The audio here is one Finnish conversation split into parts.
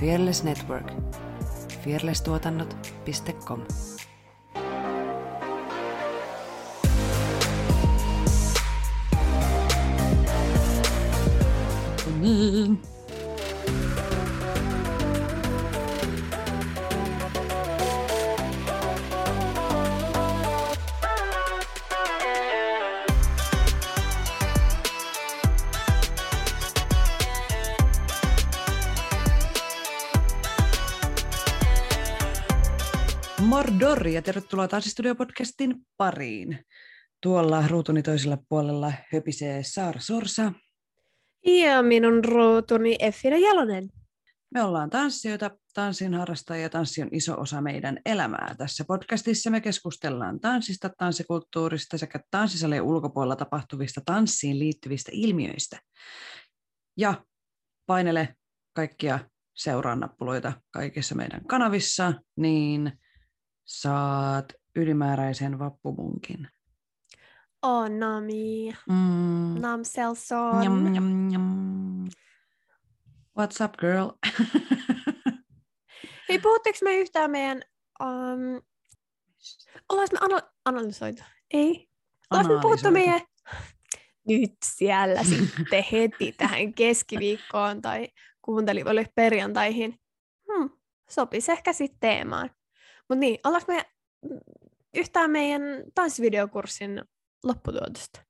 Fearless Network. fearlesstuotannot.com Niin. Mordor ja tervetuloa taas Studio-podcastin pariin. Tuolla ruutuni toisella puolella höpisee Saara Sorsa. Ja minun ruutuni Effina Jalonen. Me ollaan tanssijoita, tanssin harrastajia, tanssi on iso osa meidän elämää. Tässä podcastissa me keskustellaan tanssista, tanssikulttuurista sekä tanssisalien ulkopuolella tapahtuvista tanssiin liittyvistä ilmiöistä. Ja painele kaikkia seuraannappuloita kaikissa meidän kanavissa, niin saat ylimääräisen vappumunkin. Oh, nami. Mm. Nam selson. Njam, njam, njam. What's up, girl? Hei, puhutteko me yhtään meidän... Um, ollaanko me ana- analysoitu? Ei. Ollaanko me puhuttu meidän... Nyt siellä sitten heti tähän keskiviikkoon tai kuuntelijoille perjantaihin. Hmm, sopisi ehkä sitten teemaan. Mutta niin, ollaanko me yhtään meidän tanssivideokurssin lopputuotosta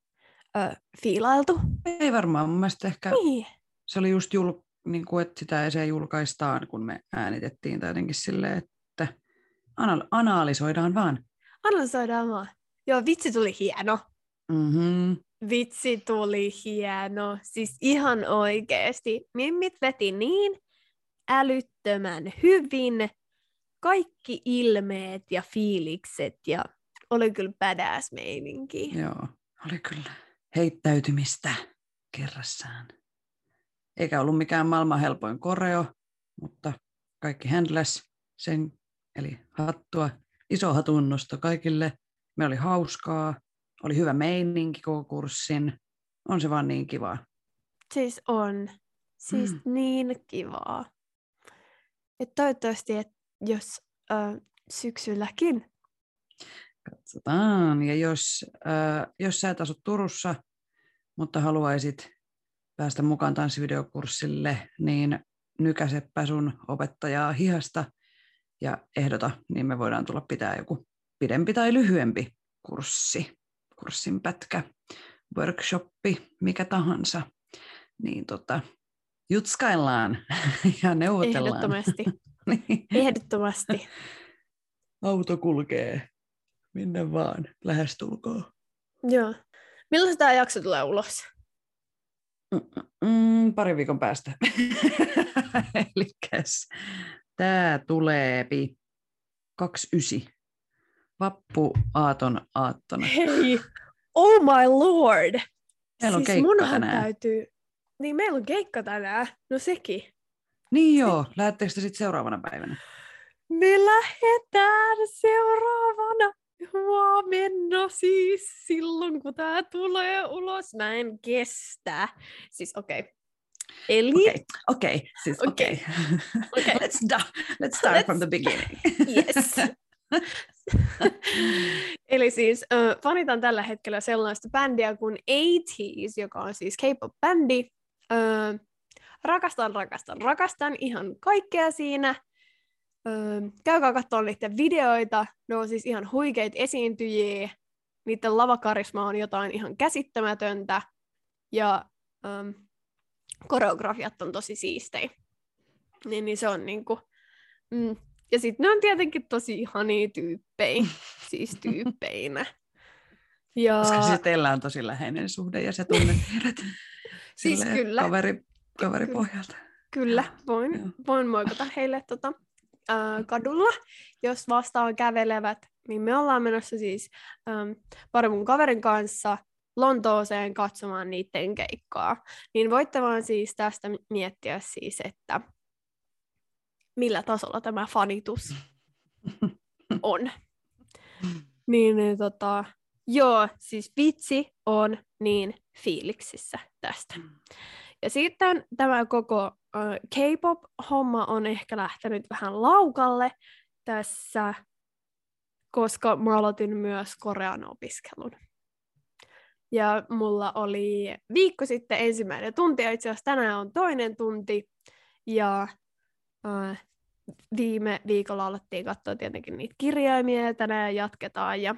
ö, fiilailtu? Ei varmaan, mun mielestä ehkä Niin. se oli just jul, niin kuin, että sitä se julkaistaan, kun me äänitettiin tai jotenkin silleen, että anal- analysoidaan vaan. Analysoidaan vaan. Joo, vitsi tuli hieno. Mm-hmm. Vitsi tuli hieno. Siis ihan oikeesti. Mimmit veti niin älyttömän hyvin. Kaikki ilmeet ja fiilikset ja oli kyllä badass meininki. Joo, oli kyllä heittäytymistä kerrassaan. Eikä ollut mikään maailman helpoin koreo, mutta kaikki handles sen, eli hattua, iso hatunnosto kaikille. Me oli hauskaa, oli hyvä meininki koko kurssin. On se vaan niin kiva. Siis on. Siis mm. niin kivaa. Et toivottavasti, että jos ö, syksylläkin. Katsotaan. Ja jos, äh, jos sä et asu Turussa, mutta haluaisit päästä mukaan tanssivideokurssille, niin nykäsepä sun opettajaa hihasta ja ehdota, niin me voidaan tulla pitää joku pidempi tai lyhyempi kurssi, kurssin pätkä, workshoppi, mikä tahansa. Niin tota, jutskaillaan ja neuvotellaan. Ehdottomasti. Niin. Ehdottomasti. Auto kulkee minne vaan, lähestulkoon. Joo. Milloin tämä jakso tulee ulos? Mm, pari viikon päästä. Eli tämä tulee 29. Vappu aaton aattona. Hei! Oh my lord! Meillä on siis keikka munhan tänään. täytyy... Niin, meillä on keikka tänään. No sekin. Niin joo, lähettekö te sitten seuraavana päivänä? Me lähdetään seuraavana huomenna siis silloin, kun tämä tulee ulos. Mä en kestä. Siis okei. Okay. Eli... Okei, okei, siis Okei. okei. Okei. let's, da- let's start Let's- from the beginning. Yes. Eli siis äh, fanitan tällä hetkellä sellaista bändiä kuin 80s, joka on siis K-pop-bändi. Äh, rakastan, rakastan, rakastan ihan kaikkea siinä. Äh, käykää katsoa niiden videoita. Ne on siis ihan huikeita esiintyjiä. Niiden lavakarisma on jotain ihan käsittämätöntä. Ja ähm, koreografiat on tosi siistejä. Niin, niin se on niinku... Mm, ja sitten ne on tietenkin tosi ihania tyyppejä, siis tyyppeinä. Ja Koska siis teillä on tosi läheinen suhde ja se tunnet heidät Siis kyllä. Kaveri, kaveripohjalta. kyllä, voin, Joo. voin moikata heille tota, ää, kadulla, jos vastaan kävelevät. Niin me ollaan menossa siis äm, pari mun kaverin kanssa Lontooseen katsomaan niiden keikkaa. Niin voitte vaan siis tästä miettiä siis, että millä tasolla tämä fanitus on. Niin, niin tota, joo, siis vitsi on niin fiiliksissä tästä. Ja sitten tämä koko K-pop-homma on ehkä lähtenyt vähän laukalle tässä, koska mä aloitin myös korean opiskelun. Ja mulla oli viikko sitten ensimmäinen tunti, ja itse asiassa tänään on toinen tunti. Ja uh, viime viikolla alettiin katsoa tietenkin niitä kirjaimia, ja tänään jatketaan. Ja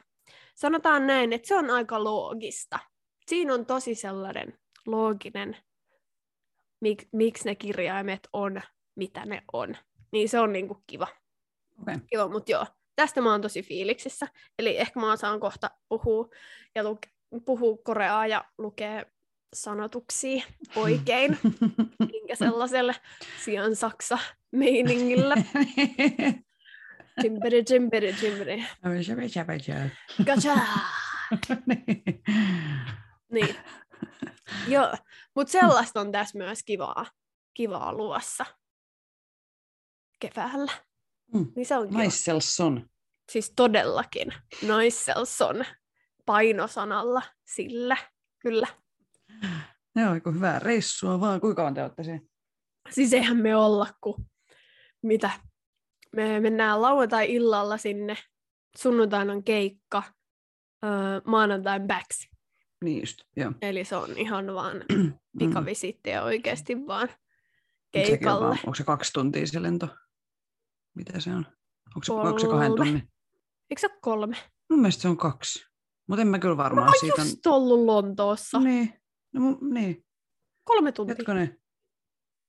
sanotaan näin, että se on aika loogista. Siinä on tosi sellainen looginen, mik, miksi ne kirjaimet on, mitä ne on. Niin se on niinku kiva. Okay. Kiva, mutta joo, tästä mä oon tosi fiiliksissä. Eli ehkä mä saan kohta puhua ja luke, puhua koreaa ja lukea sanotuksia oikein, minkä sellaiselle sian saksa meiningillä. Jimbiri, jimbiri, jimbiri. Gacha! niin. Joo, mutta sellaista on tässä myös kivaa, kivaa luossa keväällä. Mm. Niin se on kiva. Naisselson. Siis todellakin. Noiselson painosanalla sillä, kyllä. Joo, kun hyvää reissua vaan. Kuinka kauan te olette siinä? Siis eihän me olla, kun mitä. Me mennään lauantai-illalla sinne. Sunnuntaina on keikka. Öö, maanantain backs. Niin just, joo. Eli se on ihan vaan pikavisitti ja oikeasti vaan Onko keikalle. vaan- Onko se kaksi tuntia se lento? Mitä se on? Onko se, onko se kahden Kolme. tunnin? Eikö se ole kolme? Mun mielestä se on kaksi. Mutta en mä kyllä Mä varmaan oon siitä. just ollut Lontoossa. Niin. No, niin. Kolme tuntia. Hetkinen.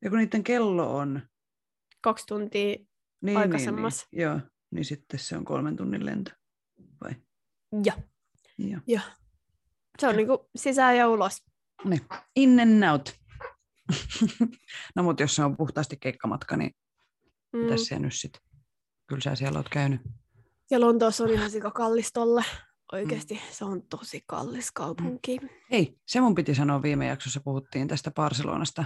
Ja kun niiden kello on... Kaksi tuntia. Niin, niin, Aikaisemmassa. niin, joo. Niin sitten se on kolmen tunnin lento. Vai? Ja. Joo. ja. Se on niinku sisään ja ulos. Niin. In and out. no mutta jos se on puhtaasti keikkamatka, niin Mm. mitäs siellä nyt sitten? Kyllä sä siellä oot käynyt. Ja Lontoossa on ihan sika kallis tolle. Oikeasti mm. se on tosi kallis kaupunki. Mm. Hei, se mun piti sanoa viime jaksossa, puhuttiin tästä Barcelonasta.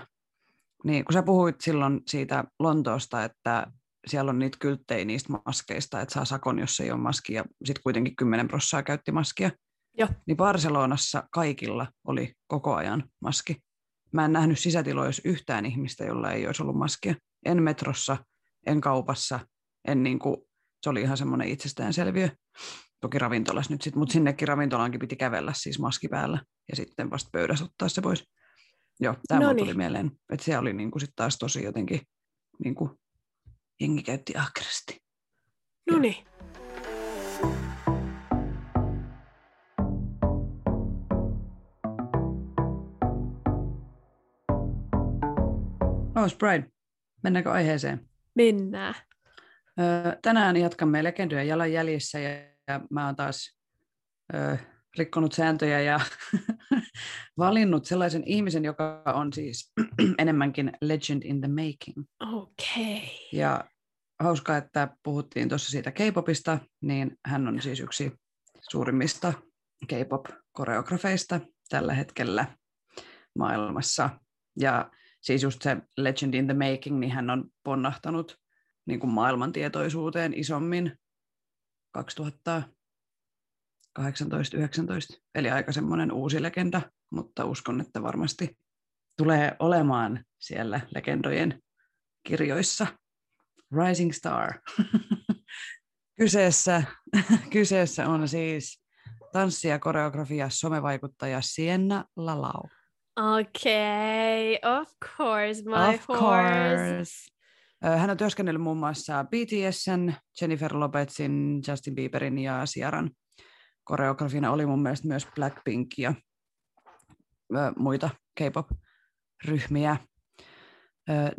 Niin, kun sä puhuit silloin siitä Lontoosta, että siellä on niitä kylttejä niistä maskeista, että saa sakon, jos ei ole maskia. Sitten kuitenkin 10 prossaa käytti maskia. Joo. Niin Barcelonassa kaikilla oli koko ajan maski. Mä en nähnyt sisätiloissa yhtään ihmistä, jolla ei olisi ollut maskia. En metrossa, en kaupassa, en niin kuin, se oli ihan semmoinen itsestäänselviö. Toki ravintolassa nyt sitten, mutta sinnekin ravintolaankin piti kävellä siis maski päällä ja sitten vasta pöydässä ottaa se pois. Joo, tämä mulle Noniin. tuli mieleen, että se oli niinku sit taas tosi jotenkin, niinku, jengi käytti ahkerasti. No niin. Rose Bride, mennäänkö aiheeseen? Mennään. Öö, tänään jatkamme legendojen jalanjäljissä ja, ja mä oon taas öö, rikkonut sääntöjä ja valinnut sellaisen ihmisen, joka on siis enemmänkin legend in the making. Okei. Okay. Ja hauskaa, että puhuttiin tuossa siitä K-popista, niin hän on siis yksi suurimmista K-pop-koreografeista tällä hetkellä maailmassa. Ja siis just se Legend in the Making, niin hän on ponnahtanut niin kuin maailmantietoisuuteen isommin 2018-19, eli aika semmoinen uusi legenda, mutta uskon, että varmasti tulee olemaan siellä legendojen kirjoissa. Rising Star. kyseessä, kyseessä on siis tanssi- ja koreografia somevaikuttaja Sienna Lalau. Okei, okay, of course, my of horse. course. Hän on työskennellyt muun muassa BTSn, Jennifer Lopezin, Justin Bieberin ja Ciaran koreografina oli mun mielestä myös Blackpink ja muita K-pop-ryhmiä.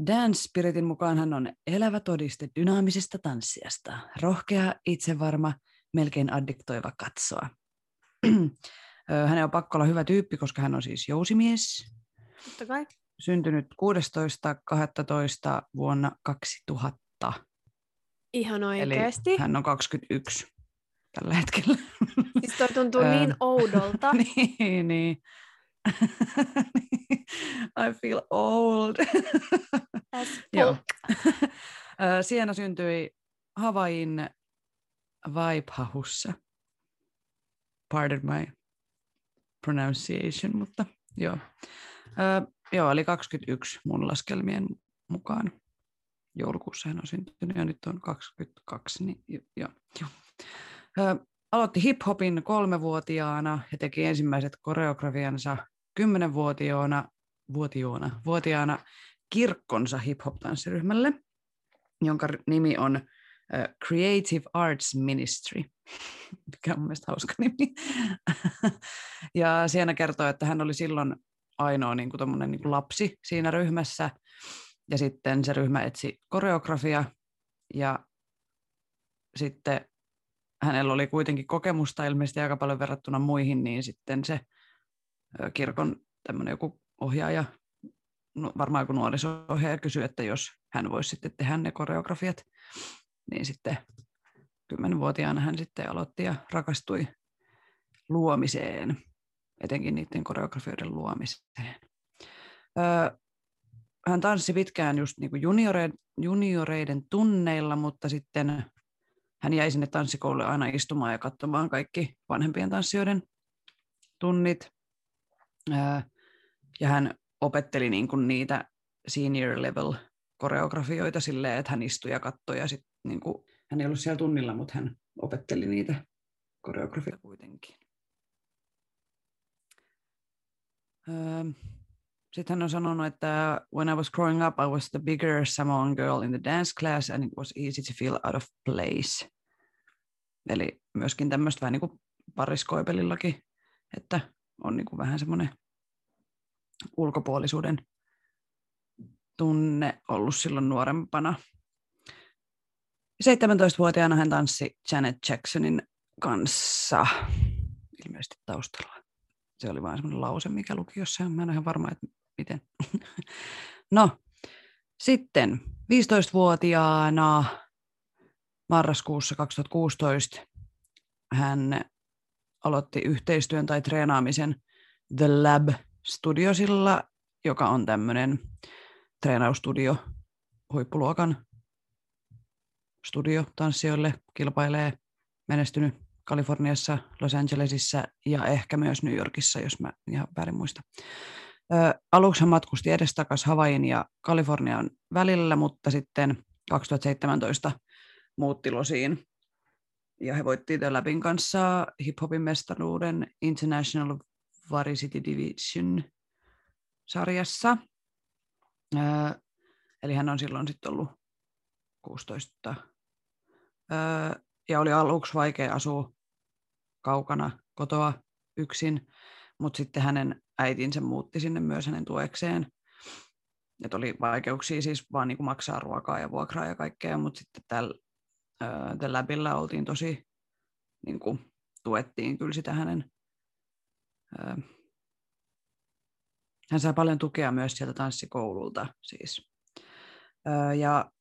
Dance Spiritin mukaan hän on elävä todiste dynaamisesta tanssijasta, rohkea, itsevarma, melkein addiktoiva katsoa. Hänen on pakko olla hyvä tyyppi, koska hän on siis jousimies, Totta kai. syntynyt 16.12. vuonna 2000. Ihan Eli oikeesti. hän on 21 tällä hetkellä. Siis toi tuntuu niin oudolta. niin, niin. I feel old. Joo. Siena syntyi Havain Vaipahussa. Pardon my pronunciation, mutta joo. Ö, joo, eli 21 mun laskelmien mukaan. Joulukuussa hän on syntynyt ja nyt on 22. Niin, jo, jo. Ö, aloitti hip-hopin kolmevuotiaana ja teki ensimmäiset koreografiansa kymmenenvuotiaana vuotiaana, vuotiaana kirkkonsa hip-hop-tanssiryhmälle, jonka nimi on Creative Arts Ministry, mikä on mielestäni hauska nimi. ja siinä kertoo, että hän oli silloin ainoa niin kuin niin kuin lapsi siinä ryhmässä, ja sitten se ryhmä etsi koreografia, ja sitten hänellä oli kuitenkin kokemusta ilmeisesti aika paljon verrattuna muihin, niin sitten se kirkon tämmöinen joku ohjaaja, varmaan joku nuoriso-ohjaaja kysyi, että jos hän voisi sitten tehdä ne koreografiat, niin sitten kymmenvuotiaana hän sitten aloitti ja rakastui luomiseen, etenkin niiden koreografioiden luomiseen. Öö, hän tanssi pitkään just niin junioreiden, junioreiden tunneilla, mutta sitten hän jäi sinne tanssikoululle aina istumaan ja katsomaan kaikki vanhempien tanssijoiden tunnit. Öö, ja hän opetteli niin kuin niitä senior level koreografioita silleen, että hän istui ja katsoi ja sitten niin kuin, hän ei ollut siellä tunnilla, mutta hän opetteli niitä koreografioita kuitenkin. Öö, sitten hän on sanonut, että when I was growing up, I was the bigger Samoan girl in the dance class and it was easy to feel out of place. Eli myöskin tämmöistä vähän niin kuin pariskoipelillakin, että on niin kuin vähän semmoinen ulkopuolisuuden tunne ollut silloin nuorempana. 17-vuotiaana hän tanssi Janet Jacksonin kanssa, ilmeisesti taustalla. Se oli vain semmoinen lause, mikä luki jossain. Mä en ole ihan varma, että miten. no, sitten 15-vuotiaana marraskuussa 2016 hän aloitti yhteistyön tai treenaamisen The Lab Studiosilla, joka on tämmöinen treenaustudio huippuluokan studio tanssijoille, kilpailee menestynyt Kaliforniassa, Los Angelesissa ja ehkä myös New Yorkissa, jos mä ihan väärin muista. Ö, aluksi hän matkusti edestakas Havain ja Kalifornian välillä, mutta sitten 2017 muutti Losiin. Ja he voitti The Labin kanssa hip-hopin mestaruuden International Varsity Division sarjassa. Eli hän on silloin sitten ollut 16 ja oli aluksi vaikea asua kaukana kotoa yksin, mutta sitten hänen äitinsä muutti sinne myös hänen tuekseen. Et oli vaikeuksia siis vaan niin maksaa ruokaa ja vuokraa ja kaikkea, mutta sitten tällä, läpillä oltiin tosi, niin kuin, tuettiin kyllä sitä hänen, ää, hän sai paljon tukea myös sieltä tanssikoululta siis. Ää, ja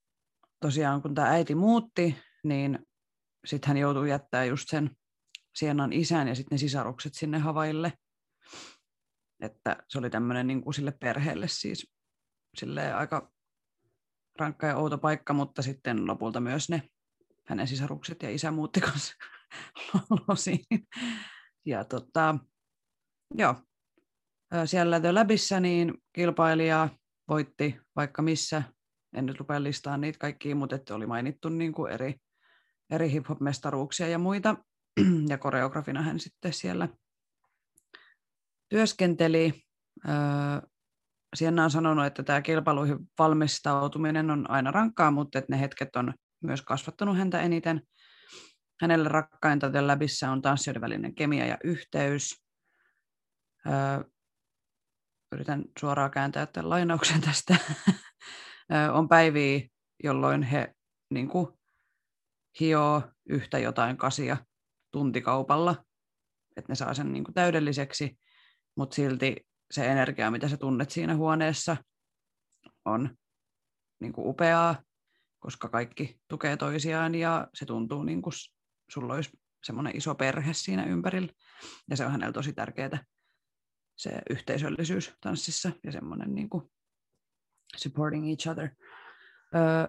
tosiaan kun tämä äiti muutti, niin sitten hän joutui jättämään just sen Sienan isän ja sitten ne sisarukset sinne Havaille. Että se oli tämmöinen niin kuin sille perheelle siis sille aika rankka ja outo paikka, mutta sitten lopulta myös ne hänen sisarukset ja isä muutti kanssa losiin. Ja tota, joo, siellä The Labissa niin kilpailija voitti vaikka missä, en nyt rupea listaa niitä kaikkia, mutta että oli mainittu niin kuin eri eri hip-hop-mestaruuksia ja muita, ja koreografina hän sitten siellä työskenteli. Sienna on sanonut, että tämä kilpailuihin valmistautuminen on aina rankkaa, mutta että ne hetket on myös kasvattanut häntä eniten. Hänelle rakkainta The Labissa on tanssijoiden välinen kemia ja yhteys. Yritän suoraan kääntää tämän lainauksen tästä. on päiviä, jolloin he niin kuin, hioo yhtä jotain kasia tuntikaupalla, että ne saa sen niin kuin täydelliseksi, mutta silti se energia, mitä sä tunnet siinä huoneessa, on niin kuin upeaa, koska kaikki tukee toisiaan ja se tuntuu niin kuin sulla olisi semmoinen iso perhe siinä ympärillä. Ja se on hänellä tosi tärkeää, se yhteisöllisyys tanssissa ja semmoinen niin kuin supporting each other.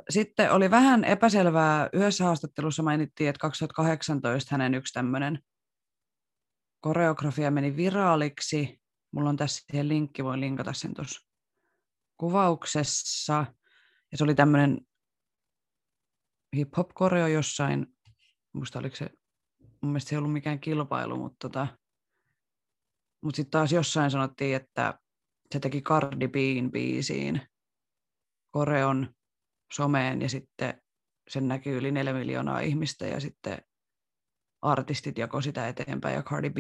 Sitten oli vähän epäselvää, yhdessä haastattelussa mainittiin, että 2018 hänen yksi tämmöinen koreografia meni viraaliksi. Mulla on tässä siihen linkki, voin linkata sen tuossa kuvauksessa. Ja se oli tämmöinen hip-hop-koreo jossain, musta oliko se, mun mielestä se ei ollut mikään kilpailu, mutta tota, mutta sitten taas jossain sanottiin, että se teki Cardi B:in biisiin koreon someen ja sitten sen näkyy yli neljä miljoonaa ihmistä ja sitten artistit jako sitä eteenpäin ja Cardi B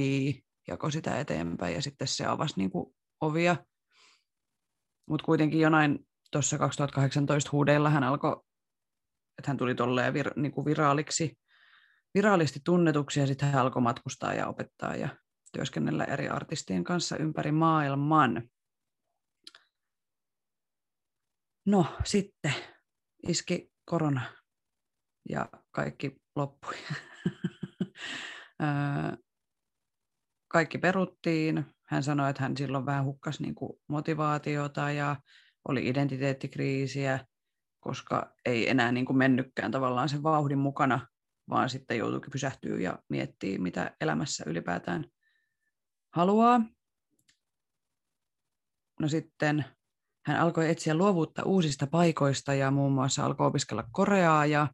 jako sitä eteenpäin ja sitten se avasi niinku ovia. Mutta kuitenkin jonain tuossa 2018 huudeilla hän alkoi, että hän tuli tolleen vir, niinku viraaliksi, viraalisti tunnetuksi ja sitten hän alkoi matkustaa ja opettaa ja työskennellä eri artistien kanssa ympäri maailman. No sitten iski korona ja kaikki loppui. kaikki peruttiin. Hän sanoi, että hän silloin vähän hukkasi niin kuin motivaatiota ja oli identiteettikriisiä, koska ei enää niin kuin mennytkään tavallaan sen vauhdin mukana, vaan sitten joutuikin pysähtyä ja miettiä, mitä elämässä ylipäätään haluaa. No sitten hän alkoi etsiä luovuutta uusista paikoista ja muun muassa alkoi opiskella koreaa ja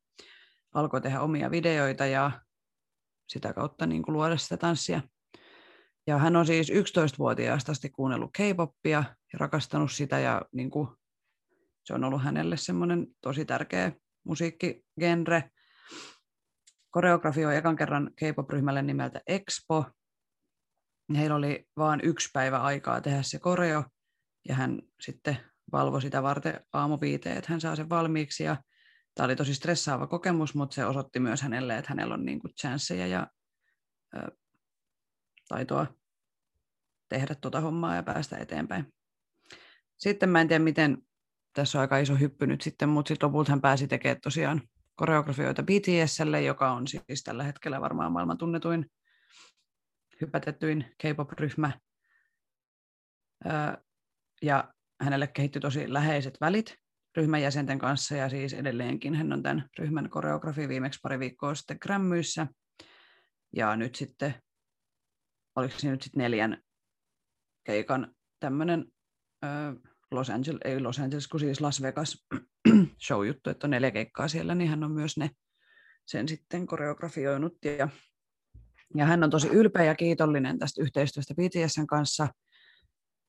alkoi tehdä omia videoita ja sitä kautta niin kuin luoda sitä tanssia. Ja hän on siis 11-vuotiaasta asti kuunnellut K-poppia ja rakastanut sitä ja niin kuin, se on ollut hänelle semmoinen tosi tärkeä musiikkigenre. Koreografioi ekan kerran K-pop-ryhmälle nimeltä Expo. Heillä oli vain yksi päivä aikaa tehdä se koreo, ja hän sitten valvoi sitä varten aamuviiteen, että hän saa sen valmiiksi. Ja tämä oli tosi stressaava kokemus, mutta se osoitti myös hänelle, että hänellä on niin chanceja ja ö, taitoa tehdä tuota hommaa ja päästä eteenpäin. Sitten mä en tiedä, miten tässä on aika iso hyppy nyt sitten, mutta sitten lopulta hän pääsi tekemään tosiaan koreografioita BTSlle, joka on siis tällä hetkellä varmaan maailman tunnetuin hypätettyin K-pop-ryhmä. Ja hänelle kehittyi tosi läheiset välit ryhmän jäsenten kanssa ja siis edelleenkin hän on tämän ryhmän koreografi viimeksi pari viikkoa sitten Grammyissä. Ja nyt sitten, oliko se nyt sitten neljän keikan tämmöinen Los Angeles, ei Los Angeles, kun siis Las Vegas show-juttu, että on neljä keikkaa siellä, niin hän on myös ne sen sitten koreografioinut. Ja, ja hän on tosi ylpeä ja kiitollinen tästä yhteistyöstä BTSn kanssa.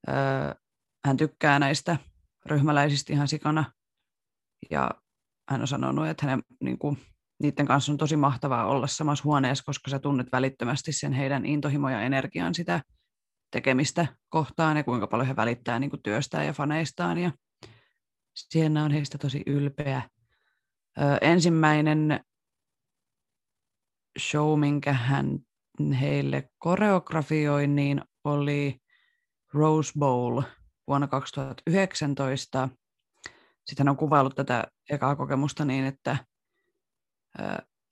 Öö, hän tykkää näistä ryhmäläisistä ihan sikana. Ja hän on sanonut, että hänen, niin kuin, niiden kanssa on tosi mahtavaa olla samassa huoneessa, koska sä tunnet välittömästi sen heidän intohimo ja energian sitä tekemistä kohtaan ja kuinka paljon he välittää niin kuin työstään ja faneistaan. Ja Sienna on heistä tosi ylpeä. Ö, ensimmäinen show, minkä hän heille koreografioi, niin oli Rose Bowl vuonna 2019. Sitten hän on kuvaillut tätä ekaa kokemusta niin, että ö,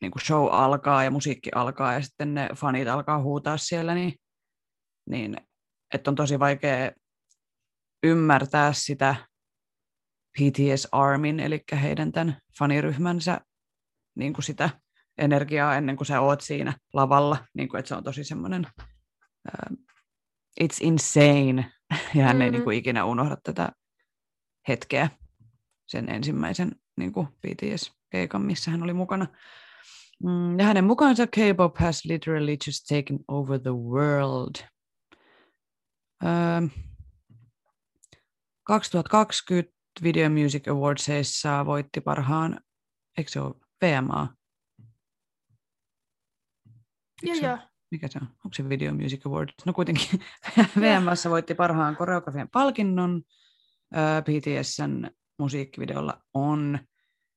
niin kuin show alkaa ja musiikki alkaa ja sitten ne fanit alkaa huutaa siellä, niin, niin että on tosi vaikea ymmärtää sitä PTS Armin, eli heidän tämän faniryhmänsä niin kuin sitä energiaa ennen kuin sä oot siinä lavalla, niin kuin, että se on tosi semmoinen uh, it's insane, ja hän mm-hmm. ei niin kuin, ikinä unohda tätä hetkeä, sen ensimmäisen niin kuin BTS-keikan, missä hän oli mukana. Mm, ja hänen mukaansa K-pop has literally just taken over the world. 2020 Video Music Awardsissa voitti parhaan, eikö se ole VMA? Joo, joo. Mikä se on? Onko se Video Music Awards? No kuitenkin VMassa voitti parhaan koreografian palkinnon. BTSn musiikkivideolla on,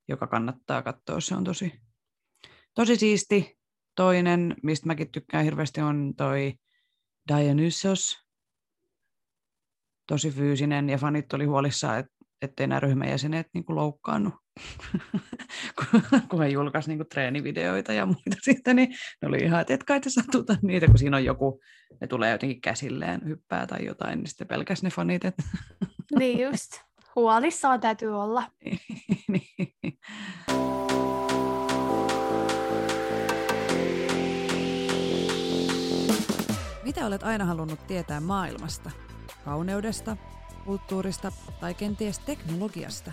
joka kannattaa katsoa. Se on tosi, tosi siisti. Toinen, mistä mäkin tykkään hirveästi, on toi Dionysos, tosi fyysinen ja fanit oli huolissaan, että ettei nämä ryhmäjäsenet niin kuin loukkaannut, kun he julkaisivat niin treenivideoita ja muita sitten, niin ne oli ihan, että et kai te satuta niitä, kun siinä on joku, ne tulee jotenkin käsilleen hyppää tai jotain, niin sitten pelkäs ne fanit. Että... niin just, huolissaan täytyy olla. niin. Mitä olet aina halunnut tietää maailmasta? kauneudesta, kulttuurista tai kenties teknologiasta.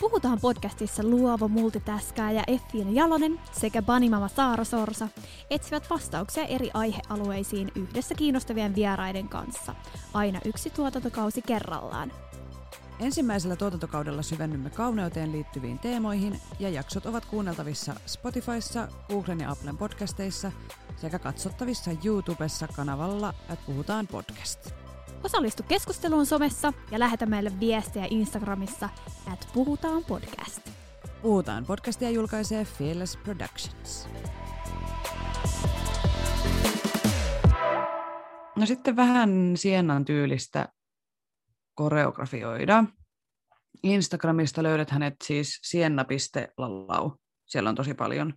Puhutaan podcastissa luova multitaskaaja Effiina Jalonen sekä Banimama Saara Sorsa etsivät vastauksia eri aihealueisiin yhdessä kiinnostavien vieraiden kanssa, aina yksi tuotantokausi kerrallaan. Ensimmäisellä tuotantokaudella syvennymme kauneuteen liittyviin teemoihin ja jaksot ovat kuunneltavissa Spotifyssa, Googlen ja Applen podcasteissa sekä katsottavissa YouTubessa kanavalla että Puhutaan podcast. Osallistu keskusteluun somessa ja lähetä meille viestejä Instagramissa at Puhutaan podcast. Puhutaan podcastia julkaisee Fearless Productions. No sitten vähän Siennan tyylistä koreografioida. Instagramista löydät hänet siis sienna.lallau. Siellä on tosi paljon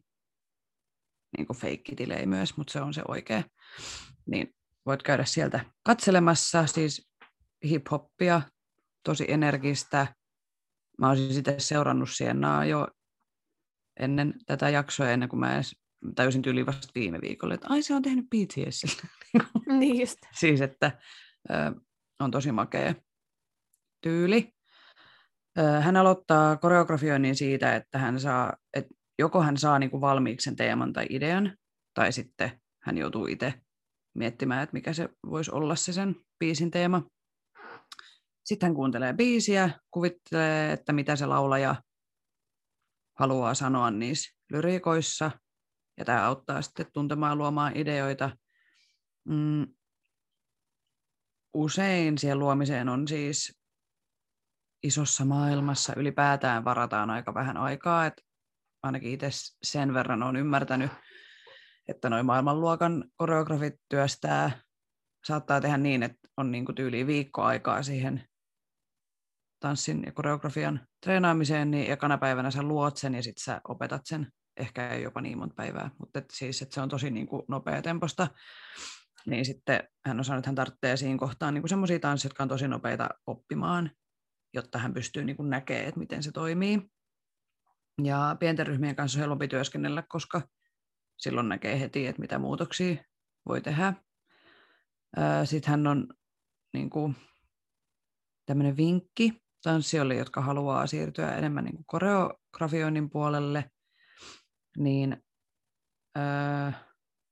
niin feikkitilejä myös, mutta se on se oikea. Niin voit käydä sieltä katselemassa, siis hip-hoppia, tosi energistä. Mä olisin sitten seurannut Siennaa jo ennen tätä jaksoa, ennen kuin mä edes täysin tyyli vasta viime viikolla, että ai se on tehnyt BTSille. Niin just. siis, että ö, on tosi makea tyyli. Ö, hän aloittaa koreografioinnin siitä, että hän saa, että joko hän saa niin kuin valmiiksi sen teeman tai idean, tai sitten hän joutuu itse miettimään, että mikä se voisi olla se sen biisin teema. Sitten hän kuuntelee biisiä, kuvittelee, että mitä se laulaja haluaa sanoa niissä lyriikoissa, ja tämä auttaa sitten tuntemaan luomaan ideoita. Mm. Usein siihen luomiseen on siis isossa maailmassa ylipäätään varataan aika vähän aikaa, että ainakin itse sen verran on ymmärtänyt, että noin maailmanluokan koreografit työstää, saattaa tehdä niin, että on niin kuin tyyliin viikko aikaa siihen tanssin ja koreografian treenaamiseen, niin ekana päivänä sä luot sen ja sitten sä opetat sen ehkä ei jopa niin monta päivää, mutta et siis, että se on tosi niin kuin nopea temposta, niin sitten hän on sanonut, että hän tarvitsee siinä kohtaan niin semmoisia tansseja, jotka on tosi nopeita oppimaan, jotta hän pystyy niin kuin näkemään, että miten se toimii. Ja pienten ryhmien kanssa on helpompi työskennellä, koska silloin näkee heti, että mitä muutoksia voi tehdä. Sitten hän on niin kuin, tämmöinen vinkki tanssijoille, jotka haluaa siirtyä enemmän niin kuin koreografioinnin puolelle, niin öö,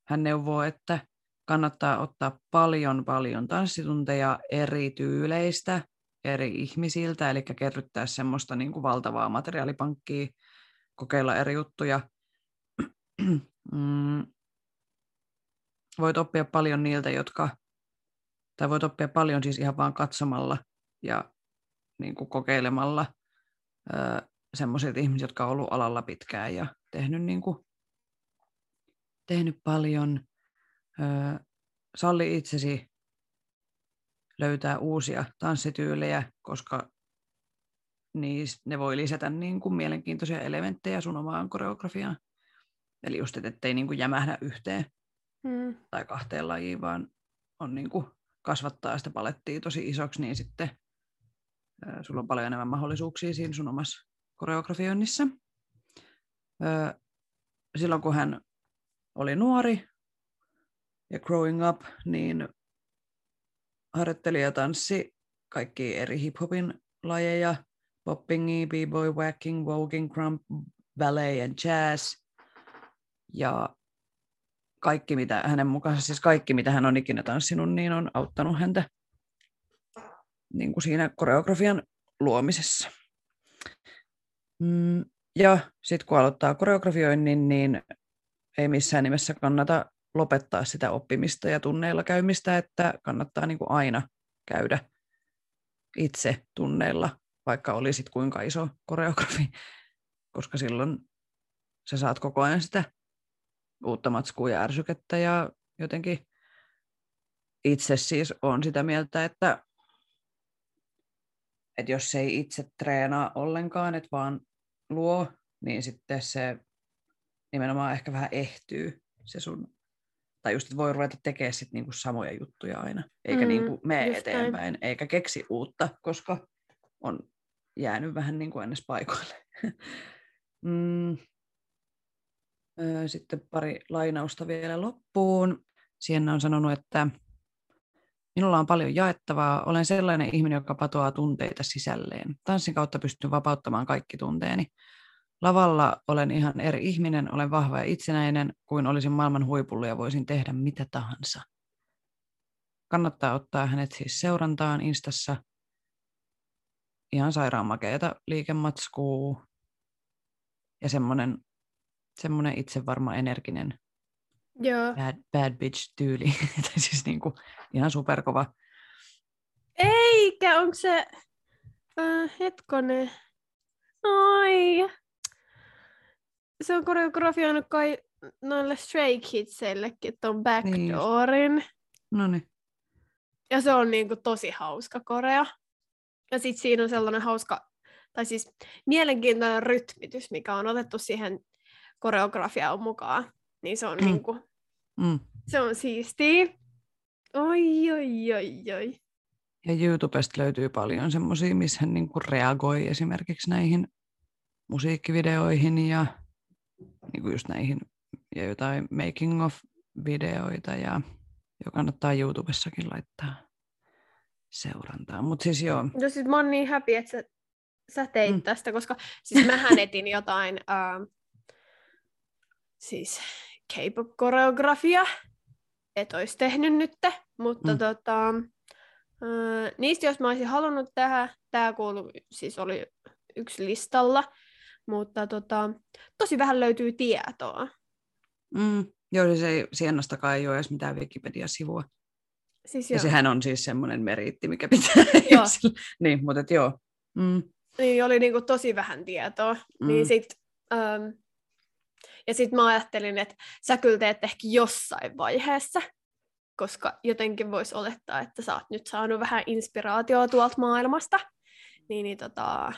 hän neuvoo, että kannattaa ottaa paljon paljon tanssitunteja eri tyyleistä, eri ihmisiltä, eli kerryttää semmoista niin kuin valtavaa materiaalipankkia, kokeilla eri juttuja. Mm, voit oppia paljon niiltä, jotka, tai voit oppia paljon siis ihan vaan katsomalla ja niin kuin kokeilemalla semmoisilta ihmisiltä, jotka on ollut alalla pitkään ja tehnyt, niin kuin, tehnyt paljon. Öö, salli itsesi löytää uusia tanssityylejä, koska niin ne voi lisätä niin kuin mielenkiintoisia elementtejä sun omaan koreografiaan. Eli just, että ettei niin kuin jämähdä yhteen hmm. tai kahteen lajiin, vaan on niin kuin kasvattaa sitä palettia tosi isoksi, niin sitten ää, sulla on paljon enemmän mahdollisuuksia siinä sun omassa koreografioinnissa. Ää, silloin kun hän oli nuori ja growing up, niin harjoitteli ja tanssi kaikki eri hip-hopin lajeja, poppingi, b-boy, whacking, voguing, crump, ballet ja jazz. Ja kaikki, mitä hänen mukaansa, siis kaikki, mitä hän on ikinä tanssinut, niin on auttanut häntä niin kuin siinä koreografian luomisessa. Mm, ja sitten kun aloittaa koreografioinnin, niin ei missään nimessä kannata lopettaa sitä oppimista ja tunneilla käymistä, että kannattaa niin kuin aina käydä itse tunneilla, vaikka olisit kuinka iso koreografi, koska silloin sä saat koko ajan sitä uutta matskua ja ärsykettä ja jotenkin itse siis on sitä mieltä, että, että jos ei itse treenaa ollenkaan, että vaan luo, niin sitten se nimenomaan ehkä vähän ehtyy se sun, tai just, että voi ruveta tekemään sit niinku samoja juttuja aina, eikä mm, niinku mene eteenpäin, näin. eikä keksi uutta, koska on jäänyt vähän niin kuin ennessä paikoille. mm. Sitten pari lainausta vielä loppuun. Sienna on sanonut, että Minulla on paljon jaettavaa. Olen sellainen ihminen, joka patoaa tunteita sisälleen. Tanssin kautta pystyn vapauttamaan kaikki tunteeni. Lavalla olen ihan eri ihminen, olen vahva ja itsenäinen, kuin olisin maailman huipulla ja voisin tehdä mitä tahansa. Kannattaa ottaa hänet siis seurantaan Instassa. Ihan sairaan makeeta liikematskuu ja semmoinen, semmoinen itsevarma, energinen Joo. bad, bad bitch-tyyli. tai siis niinku ihan superkova. Eikä, onko se... Äh, hetkonen. Ai. Se on koreografioinut kai noille Stray Kidseillekin ton Backdoorin. Niin. No niin. Ja se on niinku tosi hauska korea. Ja sit siinä on sellainen hauska, tai siis mielenkiintoinen rytmitys, mikä on otettu siihen koreografiaan mukaan. Niin se on Mm. niinku, Mm. se on siistiä. Oi, oi, oi, oi. Ja YouTubesta löytyy paljon semmoisia, missä hän niinku reagoi esimerkiksi näihin musiikkivideoihin ja niinku just näihin ja jotain making of videoita ja jo kannattaa YouTubessakin laittaa seurantaan. Mutta siis joo, No siis mä oon niin happy, että sä, sä teit Mm. tästä, koska siis mähän etin jotain uh, siis K-pop-koreografia, et ois tehnyt nyt, mutta Mm. tota, uh, niistä jos mä olisin halunnut tehdä, tää kuulu, siis oli yksi listalla, mutta tota, tosi vähän löytyy tietoa. mm, joo siis ei, Sienastakaan ei ole edes mitään Wikipedia-sivua. Siis Ja joo. sehän on siis semmoinen meriitti, mikä pitää. Joo. niin, mutta et joo. Mm, niin oli niinku tosi vähän tietoa. Mm. Mm. Niin sit, ähm, ja sitten mä ajattelin, että sä kyllä teet ehkä jossain vaiheessa, koska jotenkin voisi olettaa, että sä oot nyt saanut vähän inspiraatioa tuolta maailmasta. Niin, niin tota,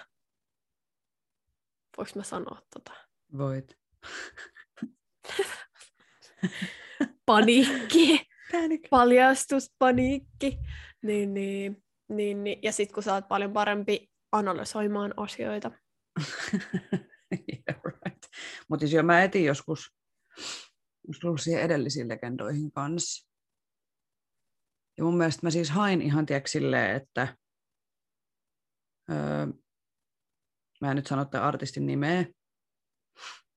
voiko mä sanoa tota? voit. Paniikki, Panic. paljastuspaniikki. Niin, niin, niin, niin. Ja sitten kun sä oot paljon parempi analysoimaan asioita. right. Mutta siis joo, mä etin joskus, tullut siihen edellisiin legendoihin kanssa. Ja mun mielestä mä siis hain ihan tiedätkö silleen, että öö, mä en nyt sano tämän artistin nimeä,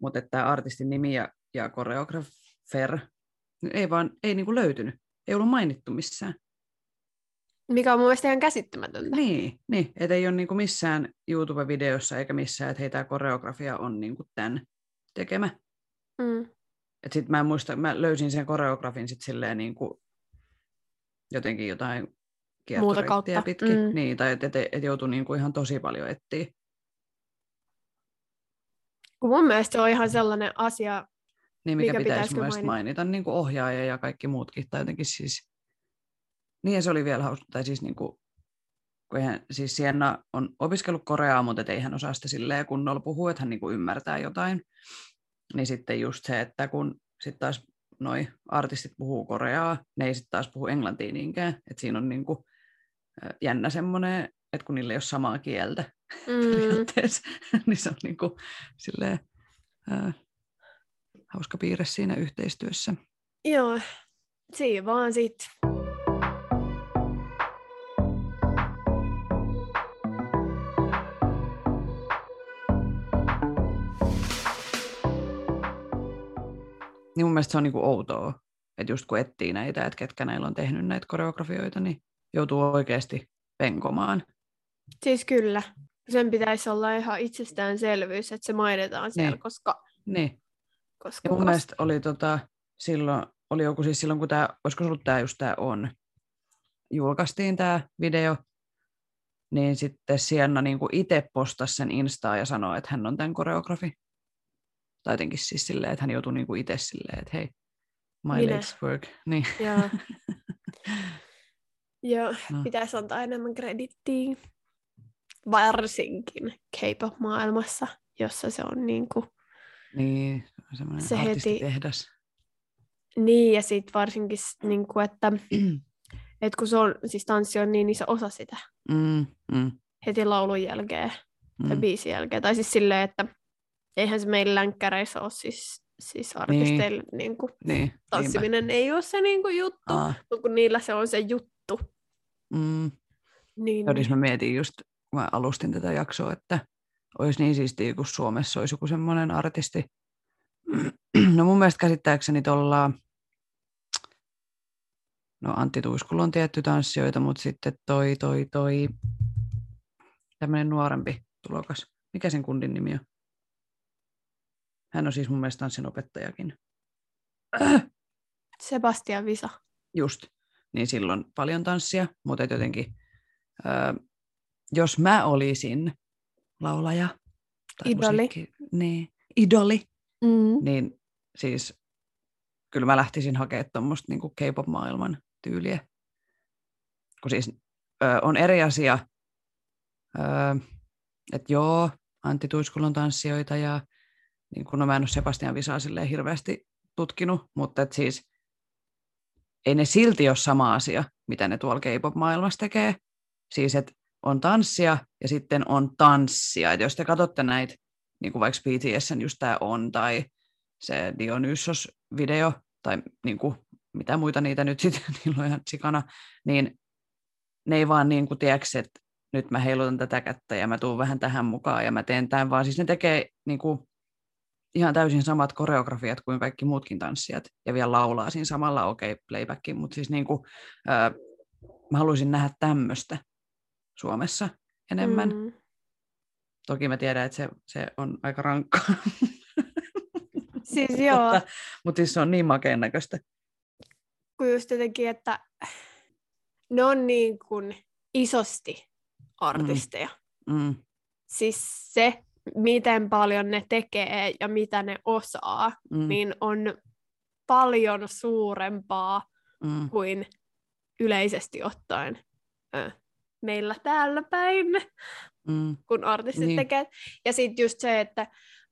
mutta että tämä artistin nimi ja, ja koreografer ei vaan ei niinku löytynyt. Ei ollut mainittu missään. Mikä on mun mielestä ihan käsittämätöntä. Niin, niin että ei ole niinku missään YouTube-videossa eikä missään, että hei, tämä koreografia on niinku tämän tekemä. Mm. Et sit mä en muista, mä löysin sen koreografin sit silleen niinku jotenkin jotain Muuta kautta. pitkin. Mm. Niin, tai että et, et joutui niinku ihan tosi paljon etsiä. Kun mun mielestä se on ihan sellainen asia, Niin, mikä, Mikä pitäisi myös mainita, mainita? niin kuin ohjaaja ja kaikki muutkin. Tai jotenkin siis... Niin, se oli vielä hauska. Tai siis, niin kuin, kun eihän, siis Sienna on opiskellut koreaa, mutta ei hän osaa sitä silleen kunnolla puhua, että hän niin kuin ymmärtää jotain. Niin sitten just se, että kun sitten taas noi artistit puhuu koreaa, ne ei sitten taas puhu englantia niinkään. Että siinä on niin kuin, jännä semmoinen, että kun niillä ei ole samaa kieltä mm, periaatteessa, niin se on niin kuin, silleen, ää, hauska piirre siinä yhteistyössä. joo, siinä vaan sit. Mun mielestä se on niin kuin outoa, että just kun etsii näitä, että ketkä näillä on tehnyt näitä koreografioita, niin joutuu oikeasti penkomaan. Siis kyllä. Sen pitäisi olla ihan itsestäänselvyys, että se mainitaan siellä, Niin. koska... Niin. koska Ja mun koska- mielestä oli tota, silloin, oli joku siis silloin, kun tämä, olisiko ollut tämä just tämä on, julkaistiin tämä video, niin sitten Sienna niin itse postasi sen Instaa ja sanoi, että hän on tämän koreografi. Tai jotenkin siis silleen, että hän joutui niin itse silleen, että hei, my Minä. legs work. Niin. Joo. Joo, No. pitäisi antaa enemmän kredittiä. Varsinkin K-pop-maailmassa, jossa se on niin kuin... Niin, semmoinen Se heti- artistitehdas. Niin, ja sitten varsinkin, niin kuin, että, että kun se on, siis tanssi on niin iso osa sitä Mm, mm, heti laulun jälkeen tai mm. biisin jälkeen. Tai siis silleen, että eihän se meillä länkkäreissä ole siis, siis artisteilla niin. Niin kuin, Niin, niinpä. tanssiminen ei ole se niin kuin, juttu, Aa, mutta kun niillä se on se juttu. Mm. Niin, Todis siis mä mietin just, kun mä alustin tätä jaksoa, että olisi niin siistiä, kun Suomessa olisi joku semmoinen artisti. No mun mielestä käsittääkseni tuolla, no Antti Tuiskulla on tietty tanssijoita, mutta sitten toi, toi, toi, tämmöinen nuorempi tulokas. Mikä sen kundin nimi on? Hän on siis mun mielestä tanssinopettajakin. Sebastian Visa. Just, niin silloin paljon tanssia, mutta jotenkin, öö, jos mä olisin laulaja, tai Idoli. musiikki- niin, idoli, Mm. niin siis kyllä mä lähtisin hakemaan tuommoista niin K-pop-maailman tyyliä. Kun siis ö, on eri asia, ö, että joo, Antti Tuiskulla on tanssijoita ja niin kun, no mä en ole Sebastian Visaa silleen hirveästi tutkinut, mutta et siis ei ne silti ole sama asia, mitä ne tuolla K-pop-maailmassa tekee. Siis, että on tanssia ja sitten on tanssia. Et jos te katsotte näitä, niin kuin vaikka BTSn just tämä on, tai se Dionysos-video, tai niin kuin, mitä muita niitä nyt sitten, niillä on ihan sikana, niin ne ei vaan niin kuin, tiedäks, että nyt mä heilutan tätä kättä ja mä tuun vähän tähän mukaan ja mä teen tämän, vaan siis ne tekee niin kuin, ihan täysin samat koreografiat kuin kaikki muutkin tanssijat ja vielä laulaa siinä samalla, okei, okay, playbackin, mutta siis niin kuin, ää, mä haluaisin nähdä tämmöistä Suomessa enemmän. Mm. Mm. Toki mä tiedän, että se, se on aika rankkaa. Siis joo, mutta, mutta siis se on niin makeen näköistä. kun just jotenkin, että ne on niin kuin isosti artisteja. Mm, Siis se, miten paljon ne tekee ja mitä ne osaa, mm, niin on paljon suurempaa mm, kuin yleisesti ottaen ö, meillä täällä päin, mm, kun artistit Niin. tekee. Ja sitten just se, että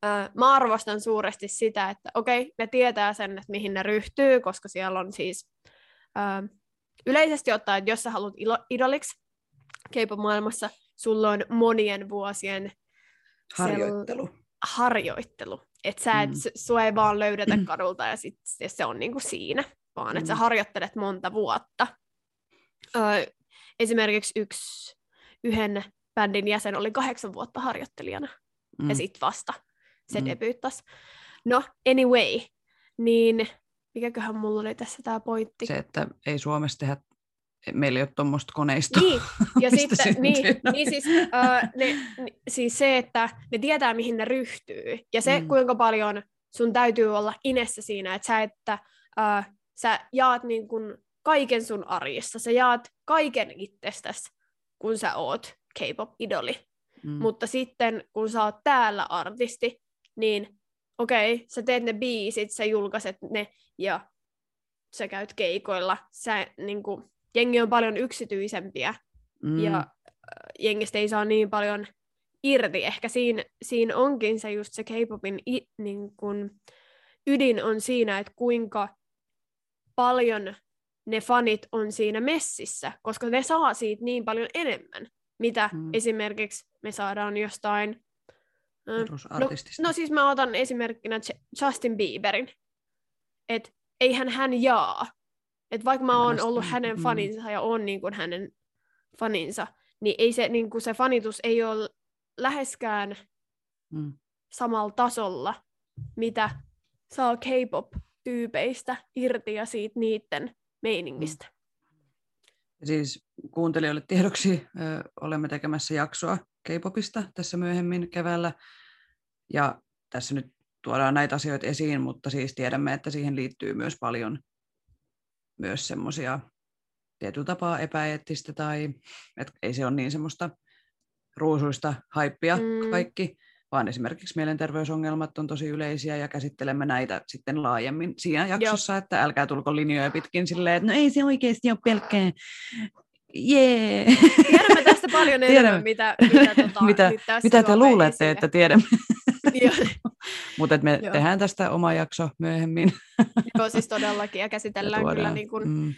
ö, mä arvostan suuresti sitä, että okei, ne tietää sen, että mihin ne ryhtyy, koska siellä on siis ö, yleisesti ottaen, että jos sä haluat ilo- idoliksi K-pop-maailmassa, sulla on monien vuosien harjoittelu. harjoittelu. Että sä et, Mm. mm. sua ei vaan löydetä kadulta ja sit ja se on niinku siinä, vaan että sä Mm. harjoittelet monta vuotta. Ö, esimerkiksi yksi, yhden bändin jäsen oli kahdeksan vuotta harjoittelijana Mm, ja sitten vasta se Mm. mm. debyyttäsi. No, anyway, niin mikäköhän mulla oli tässä tämä pointti? Se, että ei Suomessa tehdä, meillä ei ole tuommoista koneistoa. Niin, ja sitten, niin, niin siis, äh, ne, siis se, että ne tietää, mihin ne ryhtyy, ja se, Mm. kuinka paljon sun täytyy olla inessä siinä, että sä, että äh, sä jaat niin kun kaiken sun arjessa, sä jaat kaiken itsestäsi, kun sä oot K-pop-idoli. Mm, Mutta sitten, kun sä oot täällä artisti, niin okei, okay, sä teet ne biisit, sä julkaiset ne, ja sä käyt keikoilla, sä, niin kun, jengi on paljon yksityisempiä, mm, ja äh, jengistä ei saa niin paljon irti. Ehkä siinä, siinä onkin se just se K-popin i, niin kun, ydin on siinä, että kuinka paljon ne fanit on siinä messissä, koska ne saa siitä niin paljon enemmän, mitä Mm. esimerkiksi me saadaan jostain... äh, No, no siis mä otan esimerkkinä Justin Bieberin. Et eihän hän jaa. Et vaikka mä oon ollut mm, hänen mm. faninsa ja on niin kuin hänen faninsa, niin ei se, niin kuin se fanitus ei ole läheskään Mm, samalla tasolla, mitä saa K-pop-tyypeistä irti ja siitä niiden meiningistä. Ja siis kuuntelijoille tiedoksi ö, olemme tekemässä jaksoa K-popista tässä myöhemmin keväällä. Ja tässä nyt tuodaan näitä asioita esiin, mutta siis tiedämme, että siihen liittyy myös paljon myös semmoisia tietyllä tapaa epäeettistä tai et ei se ole niin semmoista ruusuista haippia Mm. kaikki, vaan esimerkiksi mielenterveysongelmat on tosi yleisiä ja käsittelemme näitä sitten laajemmin siinä jaksossa, että älkää tulko linjoja pitkin silleen, että no ei se oikeasti ole pelkkää jee. Tiedämme tästä paljon Tiedämme. enemmän, mitä, mitä, tota, Mitä- Mitä te luulette, esille. että tiedämme? Mutta me Joo. tehdään tästä oma jakso myöhemmin. joo, siis todellakin, ja käsitellään Ja kyllä niin kuin Mm,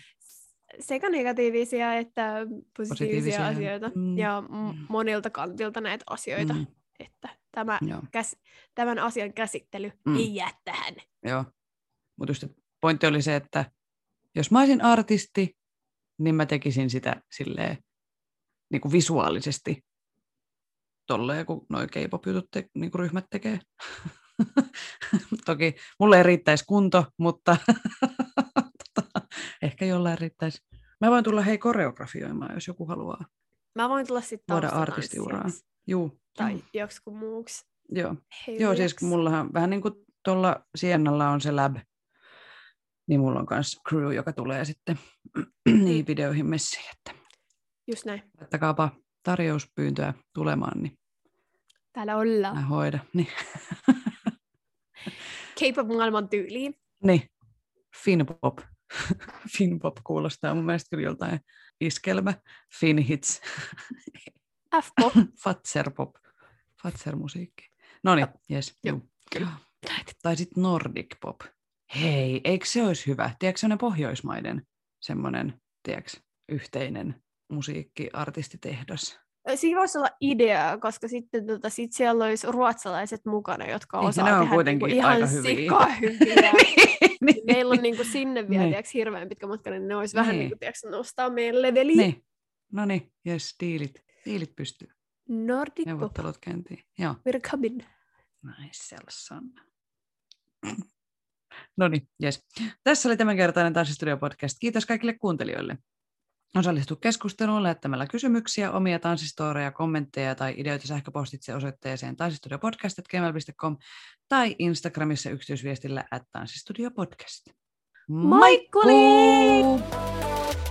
sekä negatiivisia että positiivisia, Positiivisia, asioita, mm, ja mm. m- monilta kantilta näitä asioita, mm, että tämä, joo, käs, tämän asian käsittely Mm. ei jää tähän. joo. Mutta just pointti oli se, että jos mä olisin artisti, niin mä tekisin sitä silleen niin kuin visuaalisesti tolleen, kun noi K-pop-jutut te, niin kuin ryhmät tekee. Toki mulle ei riittäisi kunto, mutta tota, ehkä jollain riittäisi. Mä voin tulla hei koreografioimaan, jos joku haluaa Mä voin tulla sitten luoda artistiuraa. Juu. Tai Juu. joksikin muuksi. Joo. Hei, Joo, siis mullahan vähän niin kuin tuolla Siennalla on se lab, niin mulla on myös crew, joka tulee sitten niihin videoihin messiin, että Just näin. laittakaapa tarjouspyyntöä tulemaan, niin Täällä mä ollaan. hoida. Niin, K-pop-maailman tyyliin. niin. Finpop. Finpop kuulostaa mun mielestä kyllä joltain iskelmä. Finhits. F-pop. Fatserpop. Fatser-musiikki. No niin, jes. Joo. Tai sitten Nordic pop. Hei, eikö se olisi hyvä? Tiedätkö semmoinen pohjoismaiden semmoinen, tiedätkö, yhteinen musiikkiartistitehdas? Siinä voisi olla idea, koska sitten tota, sit siellä olisi ruotsalaiset mukana, jotka Niin, ja osaa ne on tehdä kuitenkin niinku ihan aika hyviä. sikaa hyviä. niin, Meillä on niinku sinne vielä Niin. tiiäks, hirveän pitkä matka, niin ne olisi vähän Niin. niin kuin, tiiäks, nostaa meidän leveliin. niin. No niin, jes, diilit. Diilit pystyy. Nordic pop, Neuvottelut käyntiin. Joo. we're coming. Nice. No niin, jes. Tässä oli tämänkertainen Tanssistudio podcast. Kiitos kaikille kuuntelijoille. Osallistu keskusteluun lähettämällä kysymyksiä, omia tanssistoreja, kommentteja tai ideoita sähköpostitse osoitteeseen tanssistudiopodcast.gmail.com tai Instagramissa yksityisviestillä at tanssistudiopodcast. Moikkuli! Moikkuli.